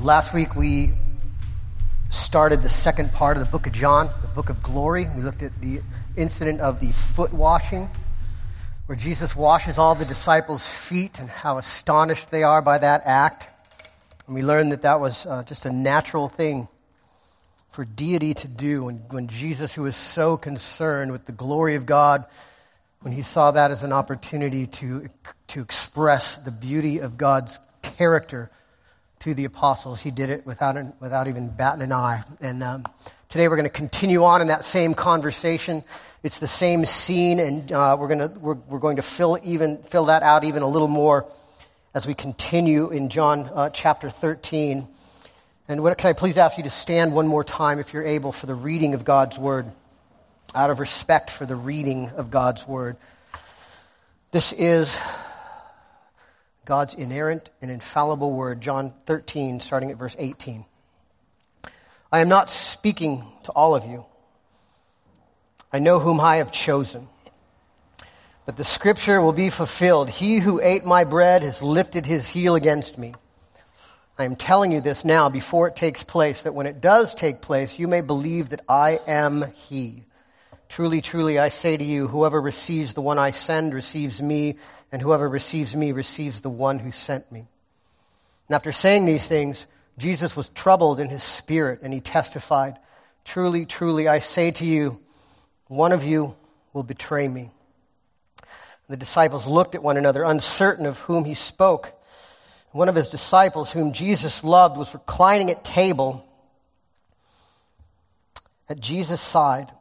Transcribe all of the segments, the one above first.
Last week we started the second part of the book of John, the book of glory. We looked at the incident of the foot washing, where Jesus washes all the disciples' feet and how astonished they are by that act. And we learned that that was uh, just a natural thing for deity to do when, when Jesus, who was so concerned with the glory of God, when he saw that as an opportunity to, to express the beauty of God's character to the apostles. He did it without, without even batting an eye. And um, today we're going to continue on in that same conversation. It's the same scene, and uh, we're, gonna, we're, we're going to fill, even, fill that out even a little more as we continue in John uh, chapter 13. And what, can I please ask you to stand one more time, if you're able, for the reading of God's word, out of respect for the reading of God's word. This is God's inerrant and infallible word, John 13, starting at verse 18. I am not speaking to all of you. I know whom I have chosen. But the scripture will be fulfilled. He who ate my bread has lifted his heel against me. I am telling you this now before it takes place, that when it does take place, you may believe that I am he. Truly, truly, I say to you, whoever receives the one I send receives me and whoever receives me receives the one who sent me. And after saying these things, Jesus was troubled in his spirit, and he testified, Truly, truly, I say to you, one of you will betray me. The disciples looked at one another, uncertain of whom he spoke. One of his disciples, whom Jesus loved, was reclining at table at Jesus' side.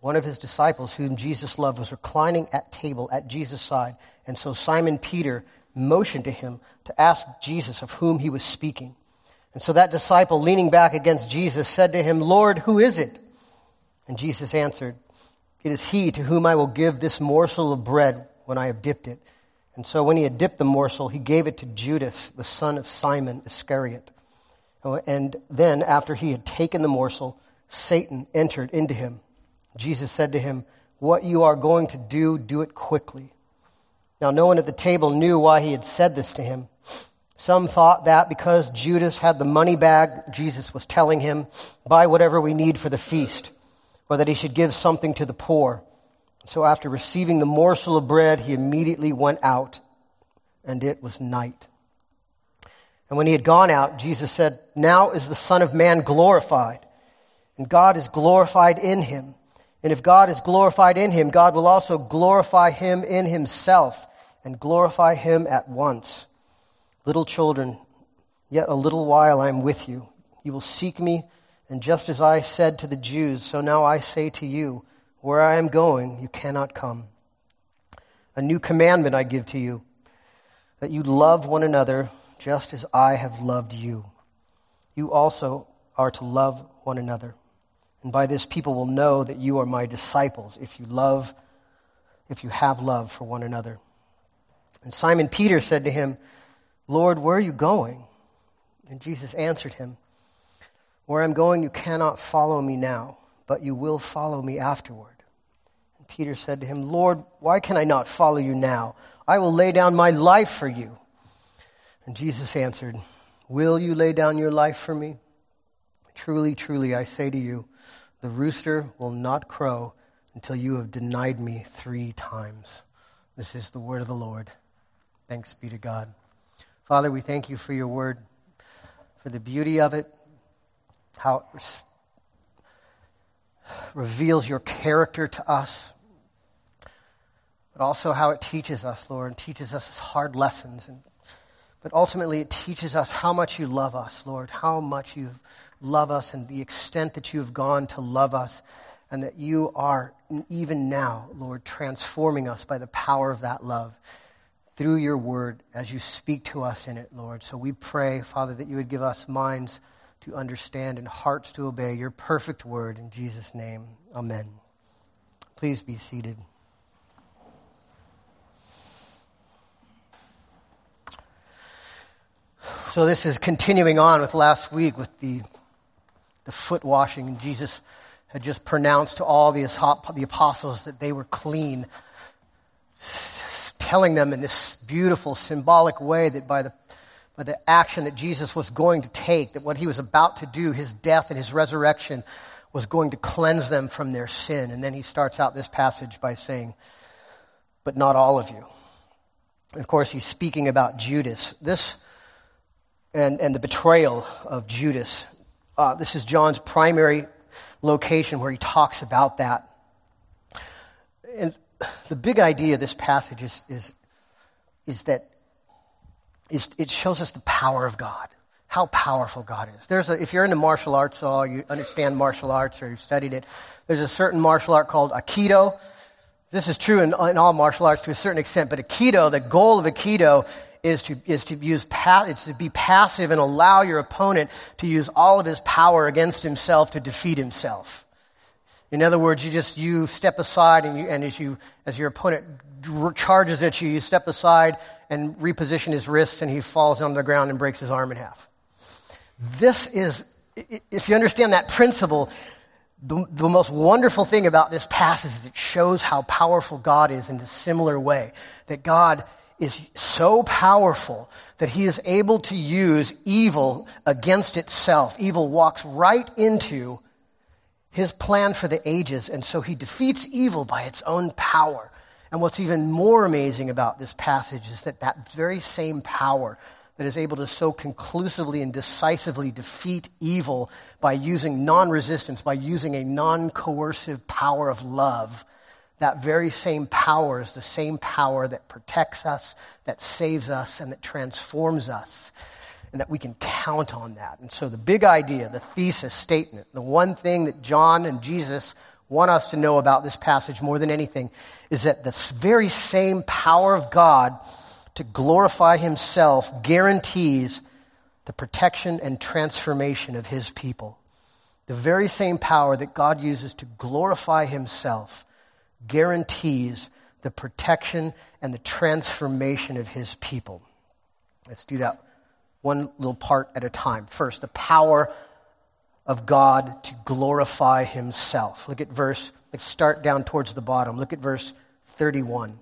One of his disciples, whom Jesus loved, was reclining at table at Jesus' side. And so Simon Peter motioned to him to ask Jesus of whom he was speaking. And so that disciple, leaning back against Jesus, said to him, Lord, who is it? And Jesus answered, It is he to whom I will give this morsel of bread when I have dipped it. And so when he had dipped the morsel, he gave it to Judas, the son of Simon Iscariot. And then, after he had taken the morsel, Satan entered into him. Jesus said to him, What you are going to do, do it quickly. Now, no one at the table knew why he had said this to him. Some thought that because Judas had the money bag, Jesus was telling him, Buy whatever we need for the feast, or that he should give something to the poor. So, after receiving the morsel of bread, he immediately went out, and it was night. And when he had gone out, Jesus said, Now is the Son of Man glorified, and God is glorified in him. And if God is glorified in him, God will also glorify him in himself and glorify him at once. Little children, yet a little while I am with you. You will seek me, and just as I said to the Jews, so now I say to you, where I am going, you cannot come. A new commandment I give to you, that you love one another just as I have loved you. You also are to love one another. And by this, people will know that you are my disciples if you love, if you have love for one another. And Simon Peter said to him, Lord, where are you going? And Jesus answered him, Where I'm going, you cannot follow me now, but you will follow me afterward. And Peter said to him, Lord, why can I not follow you now? I will lay down my life for you. And Jesus answered, Will you lay down your life for me? Truly, truly, I say to you, the rooster will not crow until you have denied me three times. This is the word of the Lord. Thanks be to God. Father, we thank you for your word, for the beauty of it, how it reveals your character to us, but also how it teaches us, Lord, and teaches us hard lessons. And, but ultimately, it teaches us how much you love us, Lord, how much you love us and the extent that you have gone to love us, and that you are, even now, Lord, transforming us by the power of that love through your word as you speak to us in it, Lord. So we pray, Father, that you would give us minds to understand and hearts to obey your perfect word. In Jesus' name, amen. Please be seated. So this is continuing on with last week with the the foot washing. And Jesus had just pronounced to all the, the apostles that they were clean. telling them in this beautiful, symbolic way that by the, by the action that Jesus was going to take, that what he was about to do, his death and his resurrection, was going to cleanse them from their sin. And then he starts out this passage by saying, But not all of you. Of course, he's speaking about Judas. This and, and the betrayal of Judas. Uh, this is John's primary location where he talks about that. And the big idea of this passage is, is, is that is, it shows us the power of God, how powerful God is. There's a, if you're into martial arts or you understand martial arts or you've studied it, there's a certain martial art called Aikido. This is true in, in all martial arts to a certain extent, but Aikido, the goal of Aikido is to, is to use it's to be passive and allow your opponent to use all of his power against himself to defeat himself. In other words, you just you step aside and, you, and as you as your opponent charges at you, you step aside and reposition his wrists, and he falls on the ground and breaks his arm in half. This is, if you understand that principle, the, the most wonderful thing about this passage is it shows how powerful God is in a similar way. That God is so powerful that he is able to use evil against itself. Evil walks right into his plan for the ages, and so he defeats evil by its own power. And what's even more amazing about this passage is that that very same power that is able to so conclusively and decisively defeat evil by using non resistance, by using a non coercive power of love, that very same power is the same power that protects us, that saves us, and that transforms us and that we can count on that. And so, the big idea, the thesis statement, the one thing that John and Jesus want us to know about this passage more than anything is that this very same power of God to glorify Himself guarantees the protection and transformation of His people. The very same power that God uses to glorify Himself guarantees the protection and the transformation of His people. Let's do that one little part at a time. First, the power of God to glorify himself. Look at verse, let's start down towards the bottom. Look at verse 31.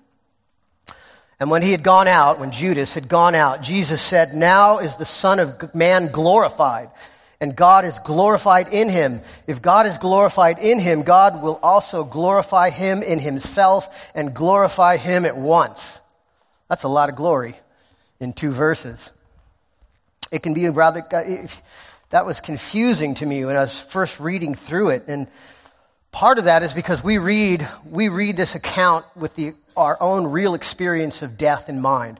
And when he had gone out, when Judas had gone out, Jesus said, Now is the Son of Man glorified, and God is glorified in him. If God is glorified in him, God will also glorify him in himself and glorify him at once. That's a lot of glory in two verses it can be rather, that was confusing to me when I was first reading through it. And part of that is because we read, we read this account with the, our own real experience of death in mind.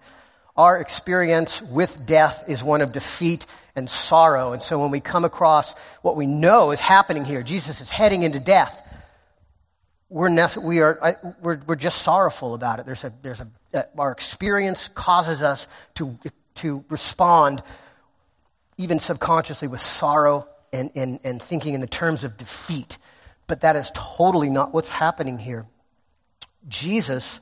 Our experience with death is one of defeat and sorrow. And so when we come across what we know is happening here, Jesus is heading into death, we're, nef- we are, we're, we're just sorrowful about it. There's a, there's a, uh, our experience causes us to, to respond even subconsciously with sorrow and, and, and thinking in the terms of defeat. But that is totally not what's happening here. Jesus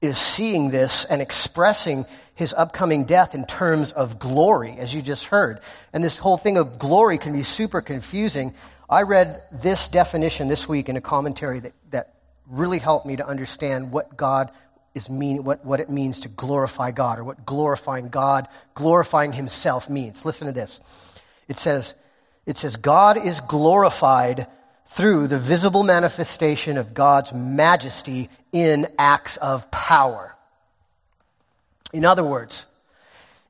is seeing this and expressing his upcoming death in terms of glory, as you just heard. And this whole thing of glory can be super confusing. I read this definition this week in a commentary that, that really helped me to understand what God is mean, what, what it means to glorify God or what glorifying God, glorifying himself means. Listen to this. It says, it says, God is glorified through the visible manifestation of God's majesty in acts of power. In other words,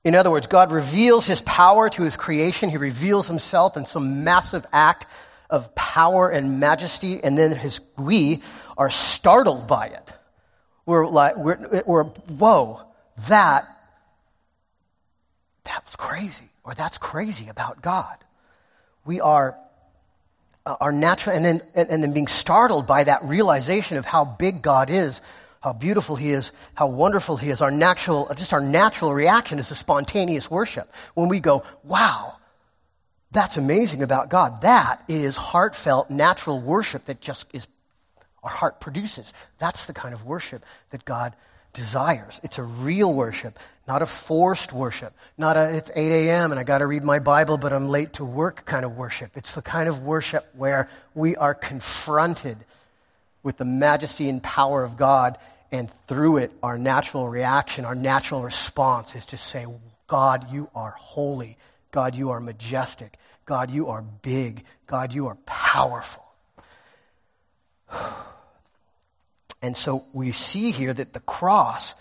in other words, God reveals his power to his creation. He reveals himself in some massive act of power and majesty, and then his, we are startled by it we're like, we're, we're whoa, that, that was crazy, or that's crazy about God. We are, uh, are natural, and then, and, and then being startled by that realization of how big God is, how beautiful He is, how wonderful He is. Our natural, just our natural reaction is a spontaneous worship. When we go, wow, that's amazing about God. That is heartfelt, natural worship that just is our heart produces. That's the kind of worship that God desires. It's a real worship, not a forced worship, not a it's 8 a.m. and I got to read my Bible, but I'm late to work kind of worship. It's the kind of worship where we are confronted with the majesty and power of God And through it, our natural reaction, our natural response is to say, God, you are holy. God, you are majestic. God, you are big. God, you are powerful. And so we see here that the cross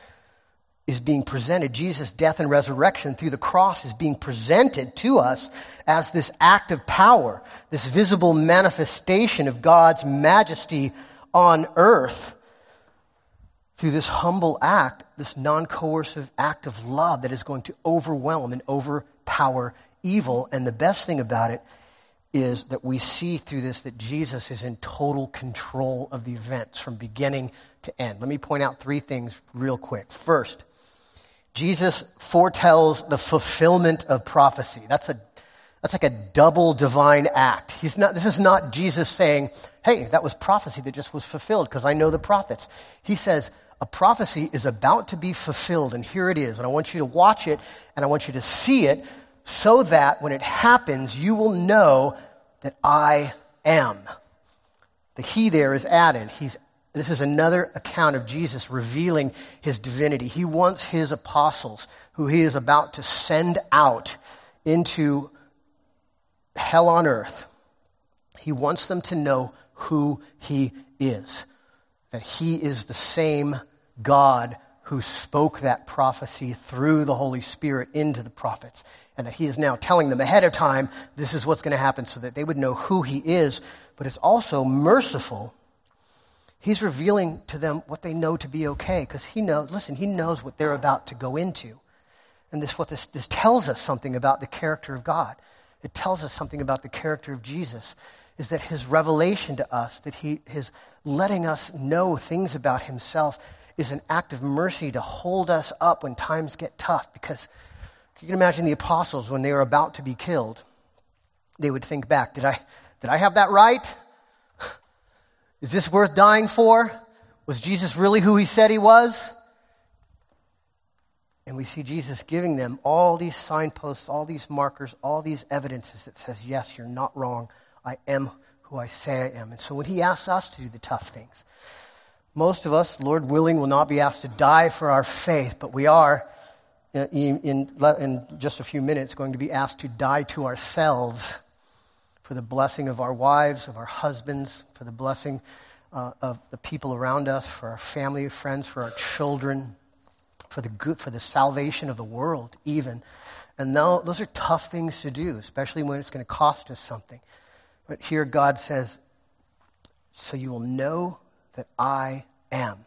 is being presented, Jesus' death and resurrection through the cross is being presented to us as this act of power, this visible manifestation of God's majesty on earth through this humble act, this non coercive act of love that is going to overwhelm and overpower evil. And the best thing about it is that we see through this that Jesus is in total control of the events from beginning to end. Let me point out three things real quick. First, Jesus foretells the fulfillment of prophecy. That's a that's like a double divine act. He's not, this is not Jesus saying, hey, that was prophecy that just was fulfilled because I know the prophets. He says, a prophecy is about to be fulfilled, and here it is. And I want you to watch it, and I want you to see it, so that when it happens, you will know that I am. The he there is added. He's this is another account of Jesus revealing his divinity. He wants his apostles, who he is about to send out into hell on earth, he wants them to know who he is. That he is the same God who spoke that prophecy through the Holy Spirit into the prophets. And that he is now telling them ahead of time, this is what's going to happen so that they would know who he is. But it's also merciful He's revealing to them what they know to be okay because he knows, listen, he knows what they're about to go into. And this, what this, this tells us something about the character of God. It tells us something about the character of Jesus, is that his revelation to us, that he, his letting us know things about himself, is an act of mercy to hold us up when times get tough. Because you can imagine the apostles when they were about to be killed, they would think back, did I, did I have that right? Is this worth dying for? Was Jesus really who he said he was? And we see Jesus giving them all these signposts, all these markers, all these evidences that says, yes, you're not wrong. I am who I say I am. And so when he asks us to do the tough things, most of us, Lord willing, will not be asked to die for our faith, but we are, in, in, in just a few minutes, going to be asked to die to ourselves for the blessing of our wives, of our husbands, for the blessing uh, of the people around us, for our family, friends, for our children, for the good, for the salvation of the world, even. And now, those are tough things to do, especially when it's going to cost us something. But here God says, So you will know that I am.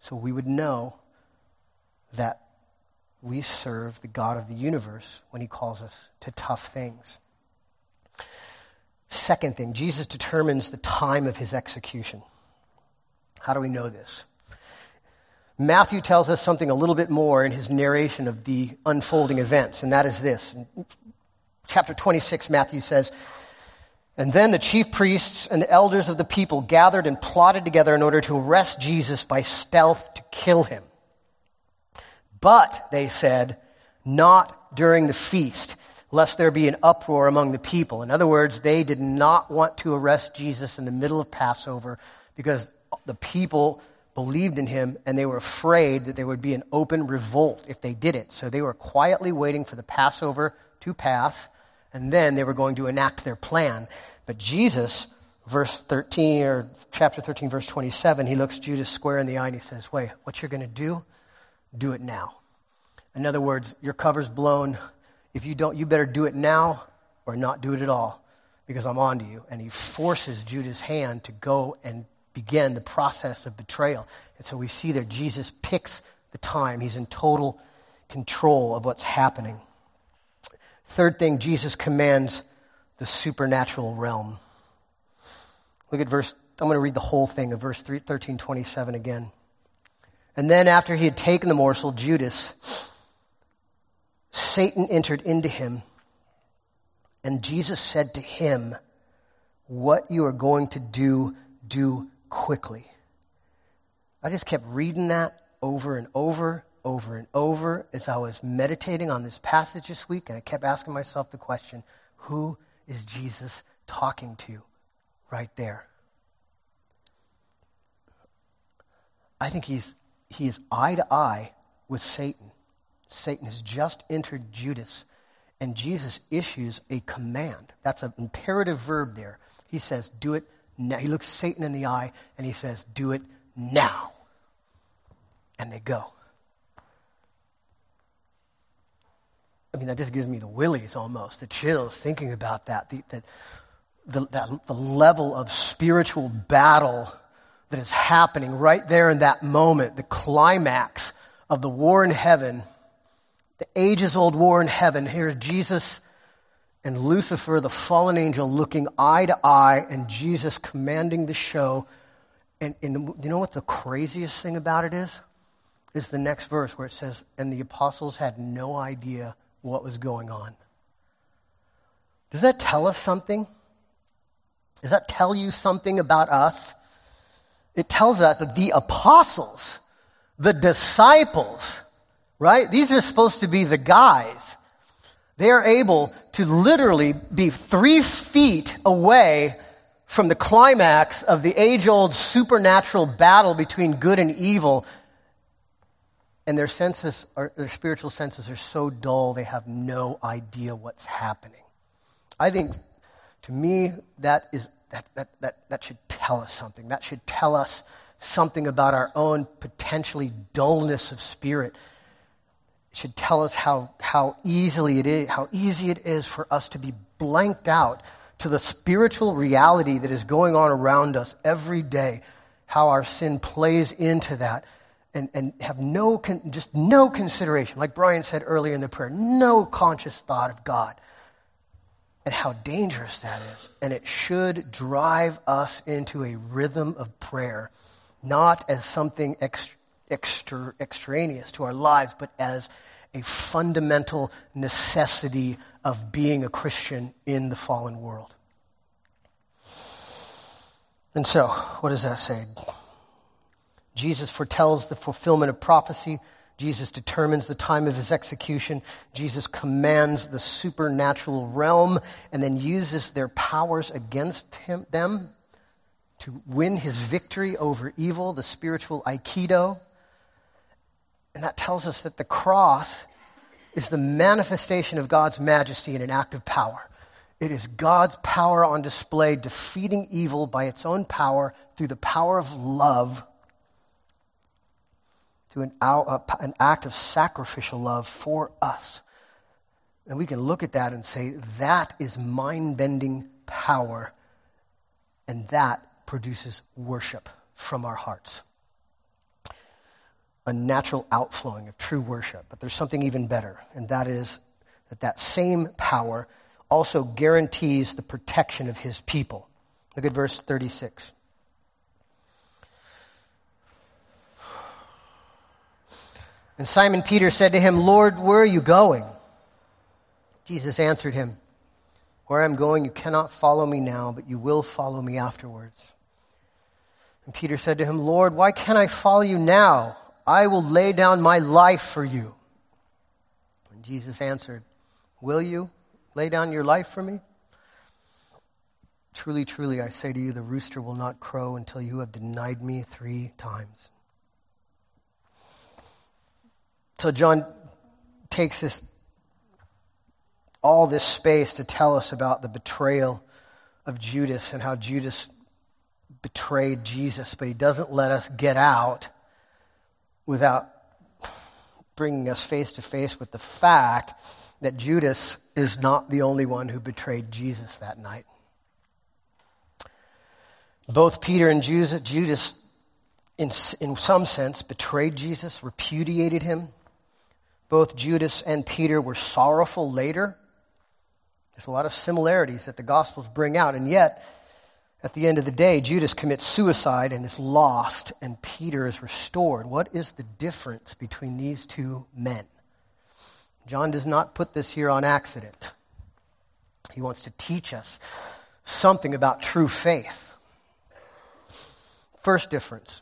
So we would know that we serve the God of the universe when he calls us to tough things. Second thing, Jesus determines the time of his execution. How do we know this? Matthew tells us something a little bit more in his narration of the unfolding events, and that is this. In chapter 26, Matthew says, And then the chief priests and the elders of the people gathered and plotted together in order to arrest Jesus by stealth to kill him. But, they said, not during the feast lest there be an uproar among the people. In other words, they did not want to arrest Jesus in the middle of Passover because the people believed in him and they were afraid that there would be an open revolt if they did it. So they were quietly waiting for the Passover to pass and then they were going to enact their plan. But Jesus, verse 13 or chapter 13 verse 27, he looks Judas square in the eye and he says, "Wait, what you're going to do? Do it now." In other words, your cover's blown if you don't, you better do it now or not do it at all because I'm on to you. And he forces Judas' hand to go and begin the process of betrayal. And so we see that Jesus picks the time. He's in total control of what's happening. Third thing, Jesus commands the supernatural realm. Look at verse, I'm going to read the whole thing of verse 13, 27 again. And then after he had taken the morsel, Judas, Satan entered into him, and Jesus said to him, What you are going to do, do quickly. I just kept reading that over and over, over and over as I was meditating on this passage this week, and I kept asking myself the question who is Jesus talking to right there? I think he's, he is eye to eye with Satan. Satan has just entered Judas, and Jesus issues a command. That's an imperative verb there. He says, Do it now. He looks Satan in the eye, and he says, Do it now. And they go. I mean, that just gives me the willies almost, the chills thinking about that. The, the, the, that, the level of spiritual battle that is happening right there in that moment, the climax of the war in heaven, the ages old war in heaven. Here's Jesus and Lucifer, the fallen angel, looking eye to eye, and Jesus commanding the show. And, and you know what the craziest thing about it is? Is the next verse where it says, And the apostles had no idea what was going on. Does that tell us something? Does that tell you something about us? It tells us that the apostles, the disciples, right? These are supposed to be the guys. They are able to literally be three feet away from the climax of the age old supernatural battle between good and evil. And their senses, are, their spiritual senses are so dull, they have no idea what's happening. I think to me, that, is, that, that, that, that should tell us something. That should tell us something about our own potentially dullness of spirit. It should tell us how, how easily it is, how easy it is for us to be blanked out to the spiritual reality that is going on around us every day, how our sin plays into that, and, and have no, con- just no consideration. Like Brian said earlier in the prayer, no conscious thought of God and how dangerous that is. And it should drive us into a rhythm of prayer, not as something extra, extra, extraneous to our lives, but as a fundamental necessity of being a Christian in the fallen world. And so, what does that say? Jesus foretells the fulfillment of prophecy Jesus determines the time of his execution. Jesus commands the supernatural realm and then uses their powers against him, them to win his victory over evil, the spiritual Aikido. And that tells us that the cross is the manifestation of God's majesty in an act of power. It is God's power on display, defeating evil by its own power through the power of love to an, an act of sacrificial love for us. And we can look at that and say, that is mind bending power, and that produces worship from our hearts. A natural outflowing of true worship. But there's something even better, and that is that that same power also guarantees the protection of his people. Look at verse 36. And Simon Peter said to him, Lord, where are you going? Jesus answered him, Where I'm going, you cannot follow me now, but you will follow me afterwards. And Peter said to him, Lord, why can't I follow you now? I will lay down my life for you. And Jesus answered, Will you lay down your life for me? Truly, truly, I say to you, the rooster will not crow until you have denied me three times. So John takes this all this space to tell us about the betrayal of Judas and how Judas betrayed Jesus, but he doesn't let us get out without bringing us face to face with the fact that Judas is not the only one who betrayed Jesus that night. Both Peter and Judas, in, in some sense, betrayed Jesus, repudiated him, both Judas and Peter were sorrowful later. There's a lot of similarities that the Gospels bring out, and yet, at the end of the day, Judas commits suicide and is lost, and Peter is restored. What is the difference between these two men? John does not put this here on accident. He wants to teach us something about true faith. First difference.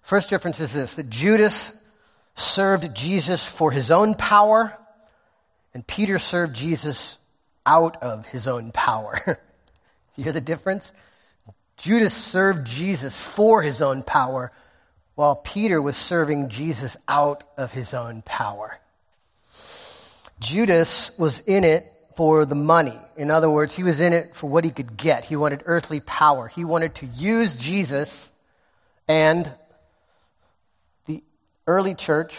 First difference is this that Judas served Jesus for his own power, and Peter served Jesus out of his own power. you hear the difference? Judas served Jesus for his own power, while Peter was serving Jesus out of his own power. Judas was in it for the money. In other words, he was in it for what he could get. He wanted earthly power. He wanted to use Jesus and early church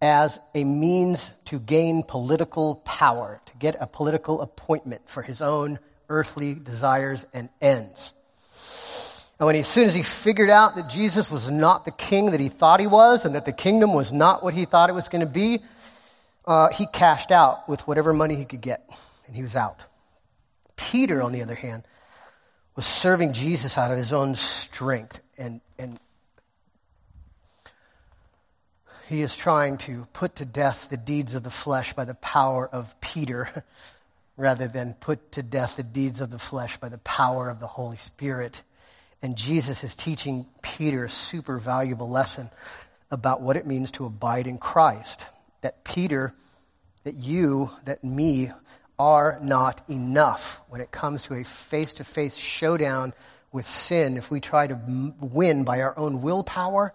as a means to gain political power, to get a political appointment for his own earthly desires and ends. And when he, as soon as he figured out that Jesus was not the king that he thought he was and that the kingdom was not what he thought it was going to be, uh, he cashed out with whatever money he could get, and he was out. Peter, on the other hand, was serving Jesus out of his own strength, and, and he is trying to put to death the deeds of the flesh by the power of Peter, rather than put to death the deeds of the flesh by the power of the Holy Spirit. And Jesus is teaching Peter a super valuable lesson about what it means to abide in Christ that Peter, that you, that me are not enough when it comes to a face to face showdown with sin. If we try to win by our own willpower,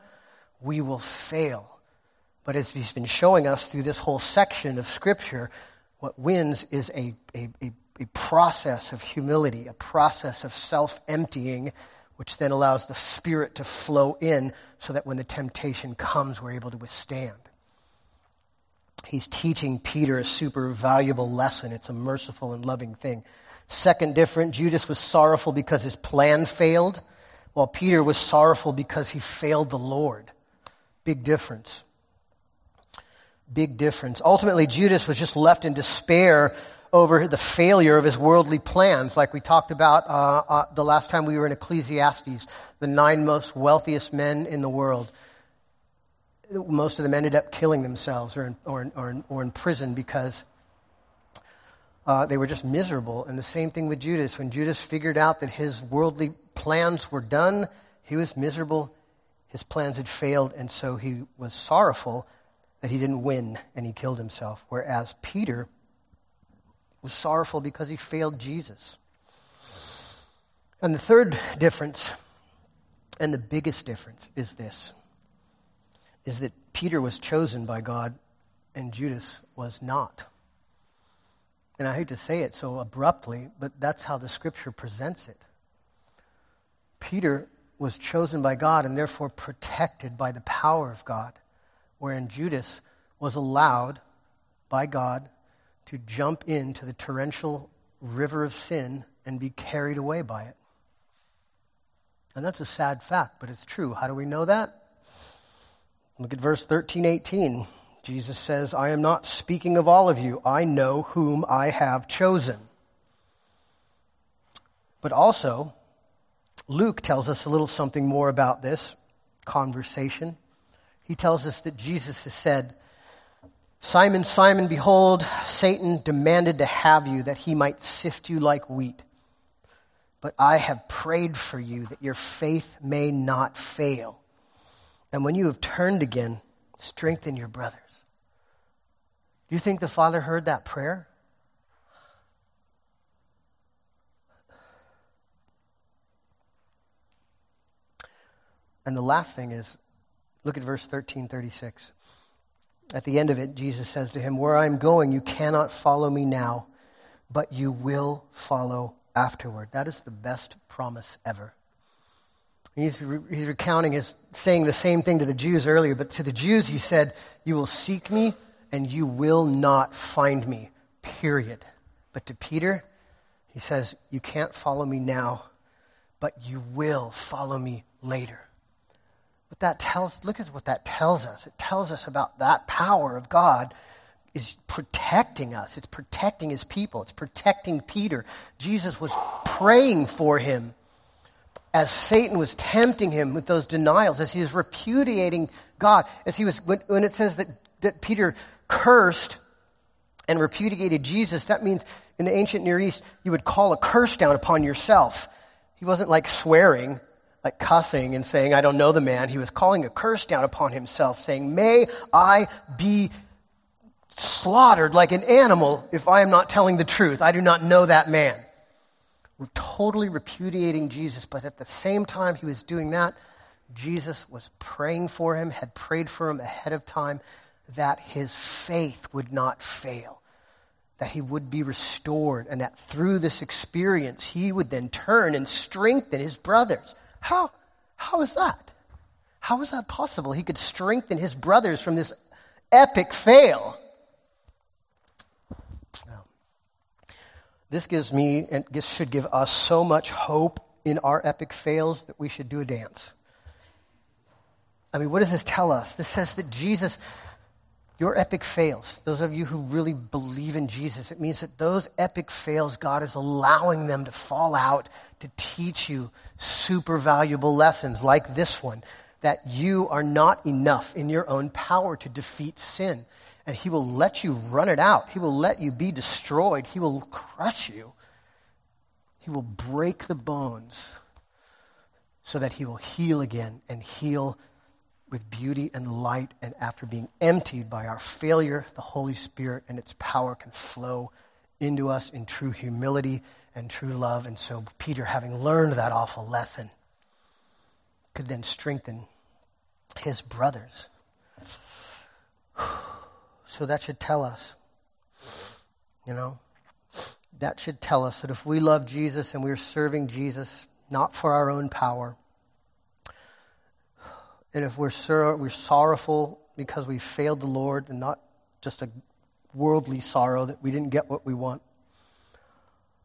we will fail. But as he's been showing us through this whole section of Scripture, what wins is a, a, a, a process of humility, a process of self emptying, which then allows the Spirit to flow in so that when the temptation comes, we're able to withstand he's teaching Peter a super valuable lesson. It's a merciful and loving thing. Second different, Judas was sorrowful because his plan failed, while Peter was sorrowful because he failed the Lord. Big difference. Big difference. Ultimately, Judas was just left in despair over the failure of his worldly plans, like we talked about uh, uh, the last time we were in Ecclesiastes, the nine most wealthiest men in the world most of them ended up killing themselves or in, or in, or in, or in prison because uh, they were just miserable. And the same thing with Judas. When Judas figured out that his worldly plans were done, he was miserable. His plans had failed, and so he was sorrowful that he didn't win and he killed himself. Whereas Peter was sorrowful because he failed Jesus. And the third difference, and the biggest difference, is this is that Peter was chosen by God and Judas was not. And I hate to say it so abruptly, but that's how the scripture presents it. Peter was chosen by God and therefore protected by the power of God, wherein Judas was allowed by God to jump into the torrential river of sin and be carried away by it. And that's a sad fact, but it's true. How do we know that? Look at verse 13, 18. Jesus says, I am not speaking of all of you. I know whom I have chosen. But also, Luke tells us a little something more about this conversation. He tells us that Jesus has said, Simon, Simon, behold, Satan demanded to have you that he might sift you like wheat. But I have prayed for you that your faith may not fail. And when you have turned again, strengthen your brothers. Do you think the Father heard that prayer? And the last thing is look at verse 13, 36. At the end of it, Jesus says to him, Where I'm going, you cannot follow me now, but you will follow afterward. That is the best promise ever. He's, re- he's recounting his saying the same thing to the Jews earlier, but to the Jews he said, You will seek me and you will not find me, period. But to Peter, he says, You can't follow me now, but you will follow me later. What that tells, look at what that tells us. It tells us about that power of God is protecting us. It's protecting his people. It's protecting Peter. Jesus was praying for him as Satan was tempting him with those denials, as he was repudiating God, as he was, when it says that, that Peter cursed and repudiated Jesus, that means in the ancient Near East, you would call a curse down upon yourself. He wasn't like swearing, like cussing and saying, I don't know the man. He was calling a curse down upon himself, saying, May I be slaughtered like an animal if I am not telling the truth. I do not know that man We're totally repudiating Jesus, but at the same time he was doing that, Jesus was praying for him, had prayed for him ahead of time, that his faith would not fail, that he would be restored, and that through this experience, he would then turn and strengthen his brothers. How, how is that? How is that possible? He could strengthen his brothers from this epic fail. This gives me and this should give us so much hope in our epic fails that we should do a dance. I mean, what does this tell us? This says that Jesus, your epic fails, those of you who really believe in Jesus, it means that those epic fails, God is allowing them to fall out to teach you super valuable lessons like this one that you are not enough in your own power to defeat sin and he will let you run it out. He will let you be destroyed. He will crush you. He will break the bones so that he will heal again and heal with beauty and light. And after being emptied by our failure, the Holy Spirit and its power can flow into us in true humility and true love. And so, Peter, having learned that awful lesson, could then strengthen his brothers. So that should tell us, you know, that should tell us that if we love Jesus and we're serving Jesus, not for our own power, and if we're, sur- we're sorrowful because we failed the Lord and not just a worldly sorrow that we didn't get what we want,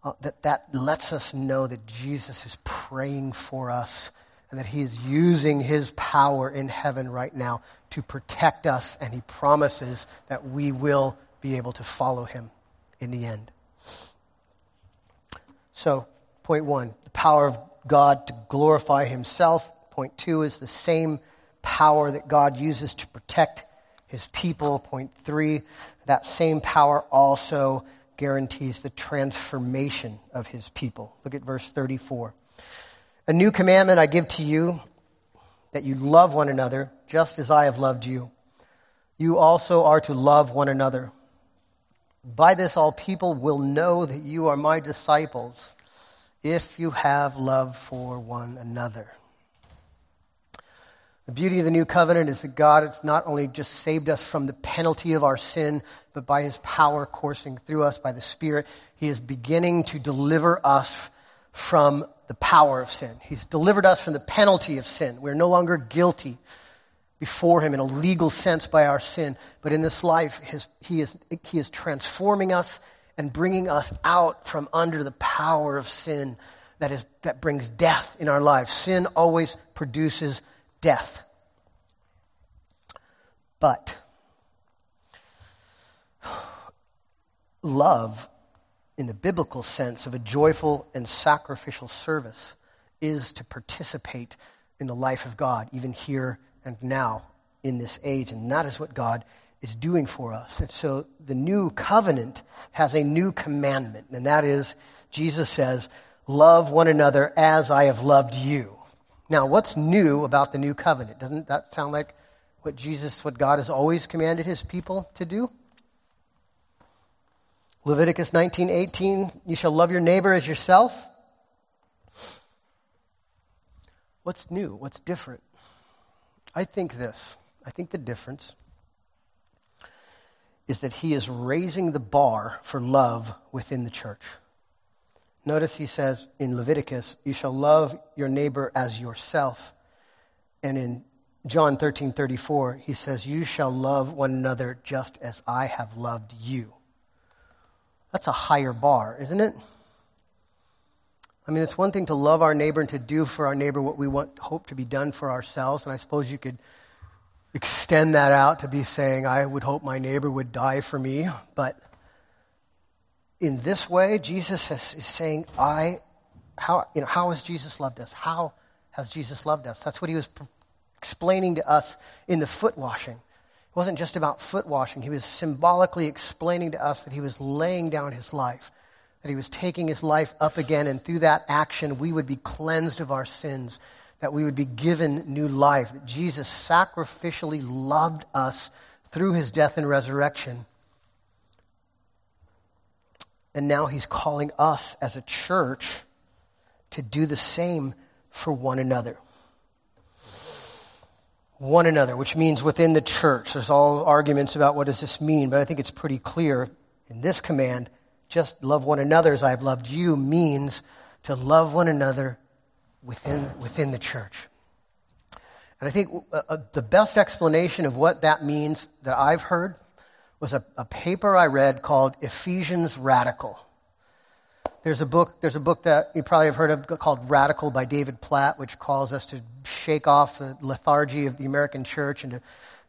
uh, that that lets us know that Jesus is praying for us and that he is using his power in heaven right now to protect us, and he promises that we will be able to follow him in the end. So, point one, the power of God to glorify himself. Point two is the same power that God uses to protect his people. Point three, that same power also guarantees the transformation of his people. Look at verse 34. A new commandment I give to you that you love one another just as I have loved you. You also are to love one another. By this, all people will know that you are my disciples if you have love for one another. The beauty of the new covenant is that God has not only just saved us from the penalty of our sin, but by his power coursing through us by the Spirit, he is beginning to deliver us from the power of sin. He's delivered us from the penalty of sin. We're no longer guilty before Him in a legal sense by our sin, but in this life, his, he, is, he is transforming us and bringing us out from under the power of sin that, is, that brings death in our lives. Sin always produces death. But love in the biblical sense of a joyful and sacrificial service is to participate in the life of God, even here and now in this age. And that is what God is doing for us. And so the new covenant has a new commandment, and that is Jesus says, Love one another as I have loved you. Now, what's new about the new covenant? Doesn't that sound like what Jesus, what God has always commanded his people to do? Leviticus 19:18, you shall love your neighbor as yourself. What's new? What's different? I think this. I think the difference is that he is raising the bar for love within the church. Notice he says in Leviticus, you shall love your neighbor as yourself. And in John 13, 34, he says, You shall love one another just as I have loved you. That's a higher bar, isn't it? I mean, it's one thing to love our neighbor and to do for our neighbor what we want, hope to be done for ourselves. And I suppose you could extend that out to be saying, I would hope my neighbor would die for me. But in this way, Jesus has, is saying, I, how, you know, how has Jesus loved us? How has Jesus loved us? That's what he was explaining to us in the foot washing It wasn't just about foot washing. He was symbolically explaining to us that he was laying down his life, that he was taking his life up again, and through that action, we would be cleansed of our sins, that we would be given new life, that Jesus sacrificially loved us through his death and resurrection. And now he's calling us as a church to do the same for one another. one another, which means within the church. There's all arguments about what does this mean, but I think it's pretty clear in this command, just love one another as I have loved you means to love one another within, within the church. And I think uh, uh, the best explanation of what that means that I've heard was a, a paper I read called Ephesians Radical. There's a book, there's a book that you probably have heard of called Radical by David Platt, which calls us to shake off the lethargy of the American church and to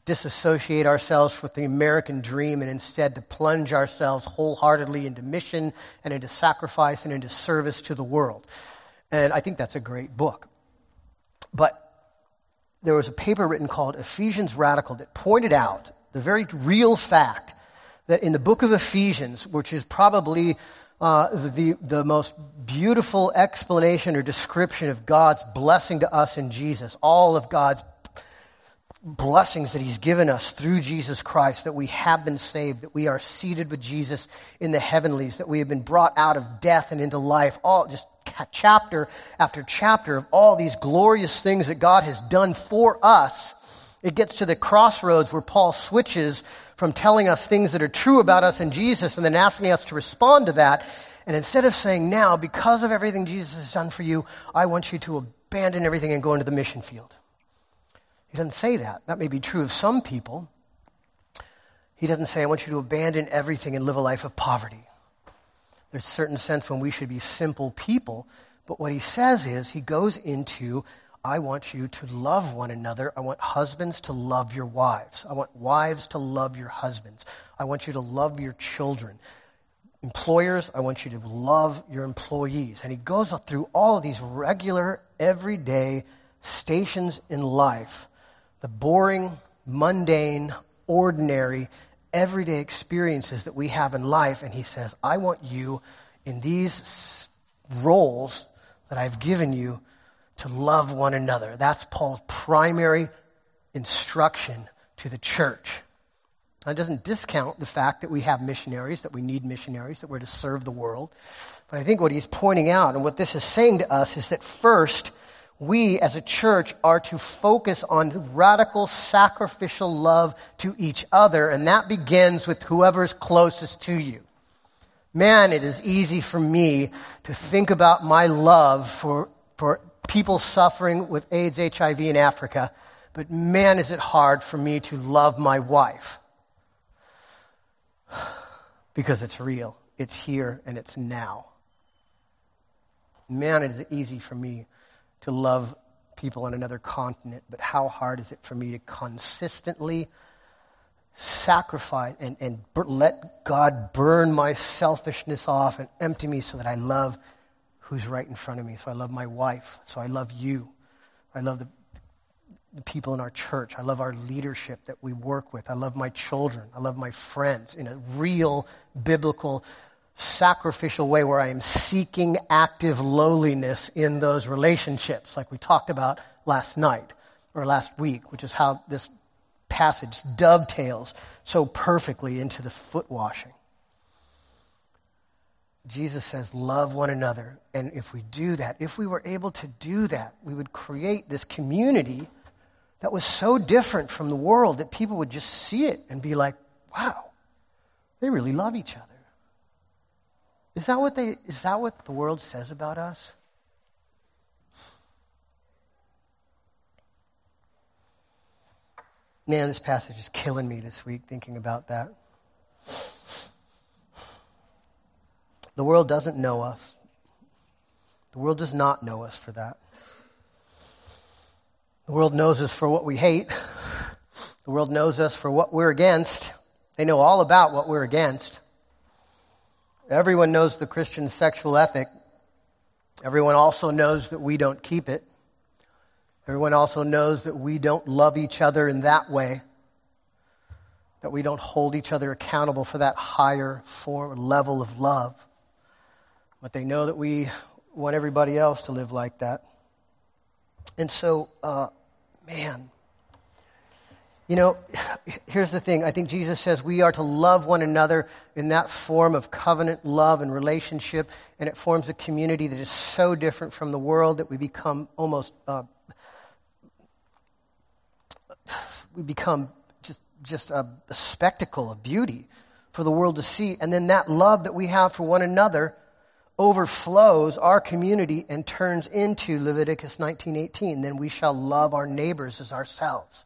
disassociate ourselves with the American dream and instead to plunge ourselves wholeheartedly into mission and into sacrifice and into service to the world. And I think that's a great book. But there was a paper written called Ephesians Radical that pointed out the very real fact that in the book of Ephesians, which is probably uh, the, the most beautiful explanation or description of God's blessing to us in Jesus, all of God's blessings that He's given us through Jesus Christ, that we have been saved, that we are seated with Jesus in the heavenlies, that we have been brought out of death and into life, all just chapter after chapter of all these glorious things that God has done for us. It gets to the crossroads where Paul switches from telling us things that are true about us and Jesus and then asking us to respond to that. And instead of saying, now, because of everything Jesus has done for you, I want you to abandon everything and go into the mission field. He doesn't say that. That may be true of some people. He doesn't say, I want you to abandon everything and live a life of poverty. There's a certain sense when we should be simple people. But what he says is, he goes into I want you to love one another. I want husbands to love your wives. I want wives to love your husbands. I want you to love your children. Employers, I want you to love your employees. And he goes through all of these regular, everyday stations in life the boring, mundane, ordinary, everyday experiences that we have in life. And he says, I want you in these roles that I've given you to love one another. That's Paul's primary instruction to the church. That doesn't discount the fact that we have missionaries, that we need missionaries, that we're to serve the world. But I think what he's pointing out and what this is saying to us is that first, we as a church are to focus on radical sacrificial love to each other, and that begins with whoever's closest to you. Man, it is easy for me to think about my love for, for people suffering with AIDS, HIV in Africa, but man, is it hard for me to love my wife. because it's real, it's here, and it's now. Man, it is easy for me to love people on another continent, but how hard is it for me to consistently sacrifice and, and let God burn my selfishness off and empty me so that I love who's right in front of me. So I love my wife. So I love you. I love the, the people in our church. I love our leadership that we work with. I love my children. I love my friends in a real biblical, sacrificial way where I am seeking active lowliness in those relationships, like we talked about last night or last week, which is how this passage dovetails so perfectly into the foot washing. Jesus says, love one another. And if we do that, if we were able to do that, we would create this community that was so different from the world that people would just see it and be like, wow, they really love each other. Is that what, they, is that what the world says about us? Man, this passage is killing me this week thinking about that. The world doesn't know us. The world does not know us for that. The world knows us for what we hate. The world knows us for what we're against. They know all about what we're against. Everyone knows the Christian sexual ethic. Everyone also knows that we don't keep it. Everyone also knows that we don't love each other in that way, that we don't hold each other accountable for that higher form, level of love. But they know that we want everybody else to live like that. And so, uh, man, you know, here's the thing. I think Jesus says we are to love one another in that form of covenant love and relationship, and it forms a community that is so different from the world that we become almost uh, we become just, just a, a spectacle of beauty for the world to see. And then that love that we have for one another overflows our community and turns into Leviticus 19:18 then we shall love our neighbors as ourselves.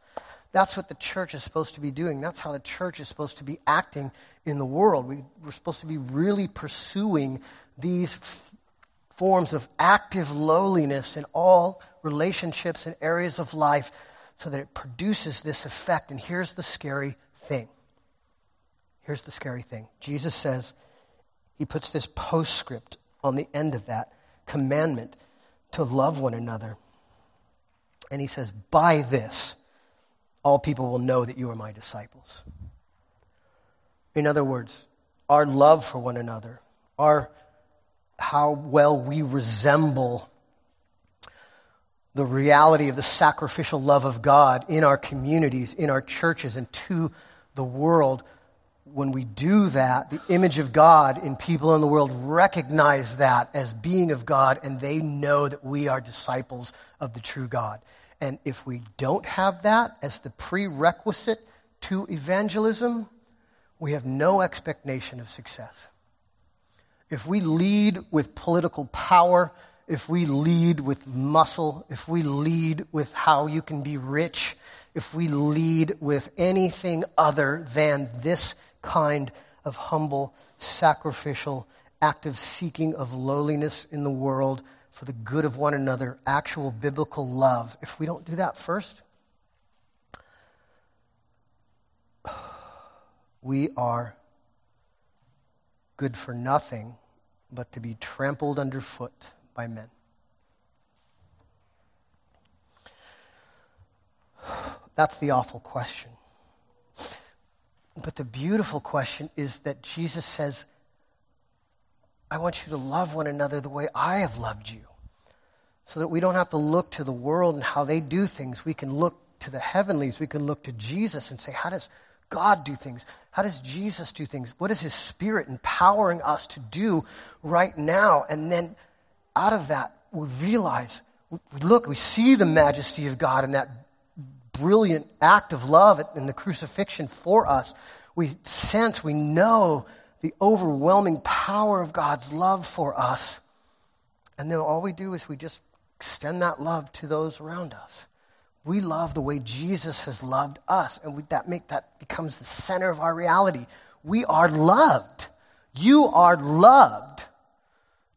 That's what the church is supposed to be doing. That's how the church is supposed to be acting in the world. We, are supposed to be really pursuing these f- forms of active lowliness in all relationships and areas of life so that it produces this effect. And here's the scary thing. Here's the scary thing. Jesus says, he puts this postscript on the end of that commandment to love one another. And he says, By this, all people will know that you are my disciples. In other words, our love for one another, our how well we resemble the reality of the sacrificial love of God in our communities, in our churches, and to the world. When we do that, the image of God in people in the world recognize that as being of God, and they know that we are disciples of the true God. And if we don't have that as the prerequisite to evangelism, we have no expectation of success. If we lead with political power, if we lead with muscle, if we lead with how you can be rich, if we lead with anything other than this kind of humble, sacrificial, active seeking of lowliness in the world for the good of one another, actual biblical love, if we don't do that first, we are good for nothing but to be trampled underfoot by men. That's the awful question. But the beautiful question is that Jesus says, I want you to love one another the way I have loved you. So that we don't have to look to the world and how they do things. We can look to the heavenlies. We can look to Jesus and say, How does God do things? How does Jesus do things? What is His Spirit empowering us to do right now? And then out of that, we realize, we look, we see the majesty of God in that brilliant act of love in the crucifixion for us. We sense, we know the overwhelming power of God's love for us. And then all we do is we just extend that love to those around us we love the way Jesus has loved us, and we, that make that becomes the center of our reality. We are loved. You are loved,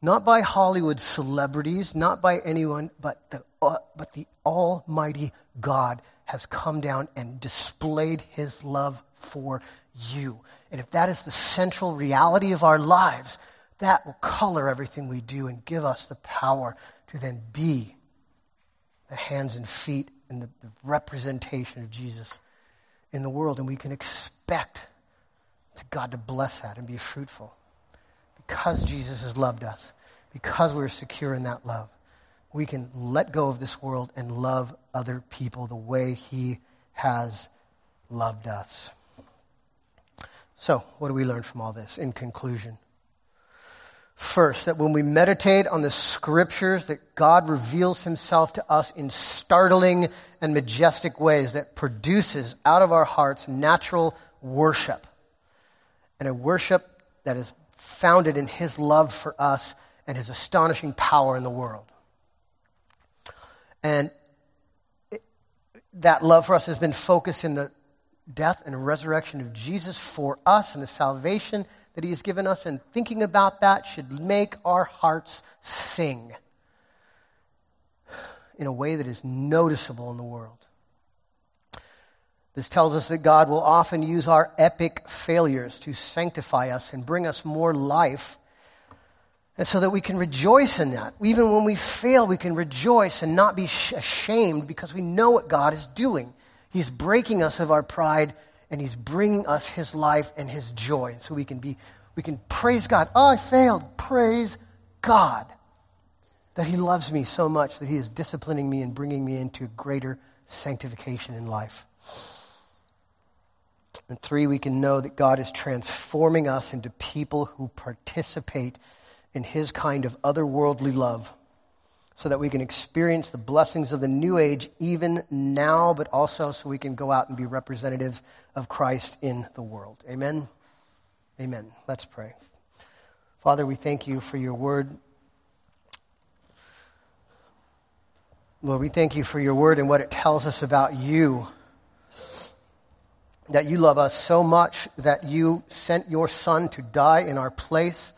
not by Hollywood celebrities, not by anyone, but the, uh, but the Almighty God has come down and displayed His love for you. And if that is the central reality of our lives, that will color everything we do and give us the power to then be the hands and feet and the, the representation of Jesus in the world. And we can expect God to bless that and be fruitful because Jesus has loved us, because we're secure in that love. We can let go of this world and love other people the way He has loved us. So, what do we learn from all this in conclusion? First, that when we meditate on the scriptures, that God reveals himself to us in startling and majestic ways that produces out of our hearts natural worship. And a worship that is founded in his love for us and his astonishing power in the world. And it, that love for us has been focused in the death and resurrection of Jesus for us and the salvation that He has given us, and thinking about that should make our hearts sing in a way that is noticeable in the world. This tells us that God will often use our epic failures to sanctify us and bring us more life. And so that we can rejoice in that. Even when we fail, we can rejoice and not be ashamed because we know what God is doing. He's breaking us of our pride and He's bringing us His life and His joy. And So we can be, we can praise God. Oh, I failed. Praise God that He loves me so much that He is disciplining me and bringing me into greater sanctification in life. And three, we can know that God is transforming us into people who participate in His kind of otherworldly love so that we can experience the blessings of the new age even now, but also so we can go out and be representatives of Christ in the world. Amen. Amen. Let's pray. Father, we thank you for your word. Lord, we thank you for your word and what it tells us about you. That you love us so much that you sent your son to die in our place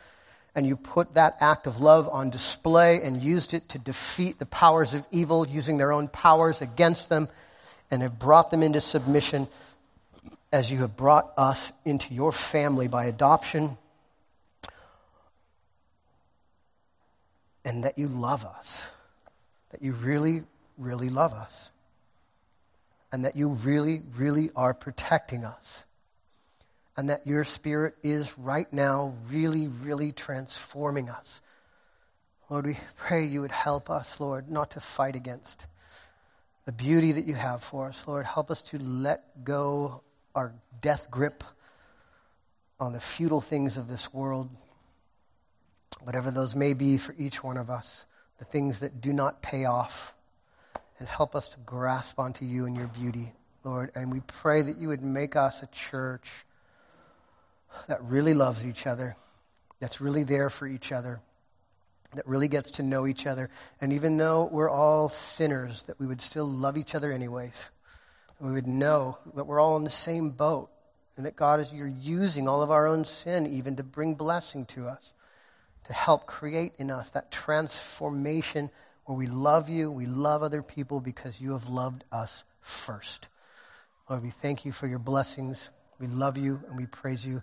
and you put that act of love on display and used it to defeat the powers of evil using their own powers against them and have brought them into submission as you have brought us into your family by adoption. And that you love us, that you really, really love us, and that you really, really are protecting us and that your Spirit is right now really, really transforming us. Lord, we pray you would help us, Lord, not to fight against the beauty that you have for us. Lord, help us to let go our death grip on the futile things of this world, whatever those may be for each one of us, the things that do not pay off, and help us to grasp onto you and your beauty, Lord. And we pray that you would make us a church that really loves each other, that's really there for each other, that really gets to know each other. And even though we're all sinners, that we would still love each other anyways. We would know that we're all in the same boat and that God is, you're using all of our own sin even to bring blessing to us, to help create in us that transformation where we love you, we love other people because you have loved us first. Lord, we thank you for your blessings. We love you and we praise you.